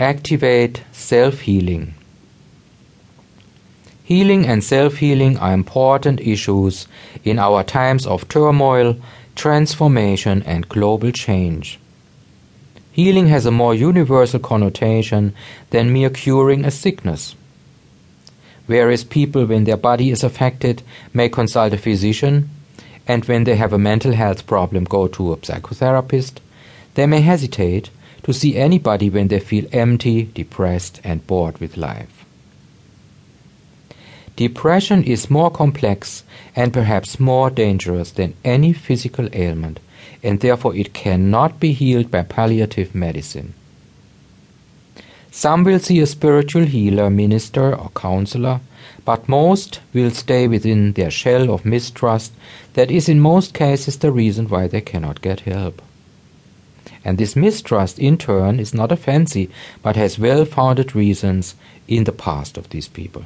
Activate self healing. Healing and self healing are important issues in our times of turmoil, transformation, and global change. Healing has a more universal connotation than mere curing a sickness. Whereas people, when their body is affected, may consult a physician, and when they have a mental health problem, go to a psychotherapist, they may hesitate to see anybody when they feel empty, depressed, and bored with life. Depression is more complex and perhaps more dangerous than any physical ailment, and therefore it cannot be healed by palliative medicine. Some will see a spiritual healer, minister, or counselor, but most will stay within their shell of mistrust that is in most cases the reason why they cannot get help. And this mistrust, in turn, is not a fancy, but has well founded reasons in the past of these people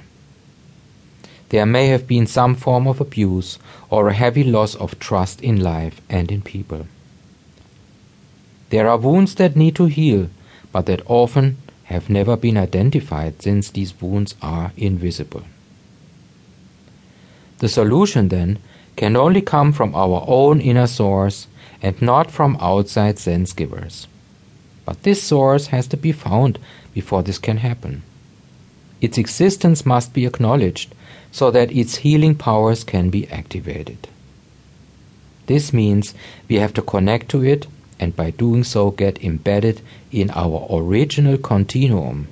there may have been some form of abuse or a heavy loss of trust in life and in people. There are wounds that need to heal, but that often have never been identified since these wounds are invisible. The solution, then, can only come from our own inner source and not from outside sense givers. But this source has to be found before this can happen. Its existence must be acknowledged so that its healing powers can be activated. This means we have to connect to it and by doing so get embedded in our original continuum.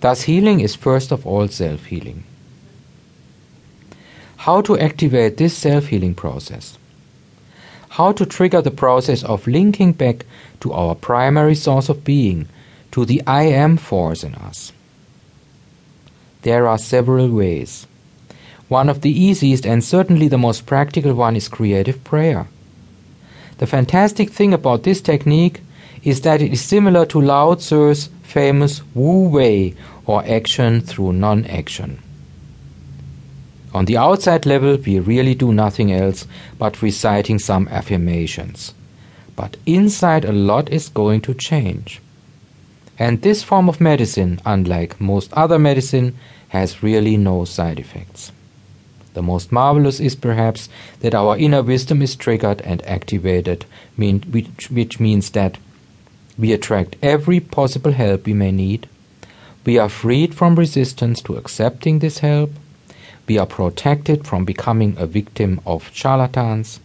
Thus, healing is first of all self healing. How to activate this self healing process? How to trigger the process of linking back to our primary source of being, to the I am force in us? There are several ways. One of the easiest and certainly the most practical one is creative prayer. The fantastic thing about this technique is that it is similar to Lao Tzu's famous Wu Wei or action through non action. On the outside level, we really do nothing else but reciting some affirmations. But inside, a lot is going to change. And this form of medicine, unlike most other medicine, has really no side effects. The most marvelous is perhaps that our inner wisdom is triggered and activated, which, which means that we attract every possible help we may need. We are freed from resistance to accepting this help. We are protected from becoming a victim of charlatans.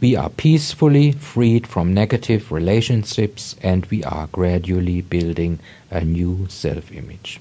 We are peacefully freed from negative relationships and we are gradually building a new self image.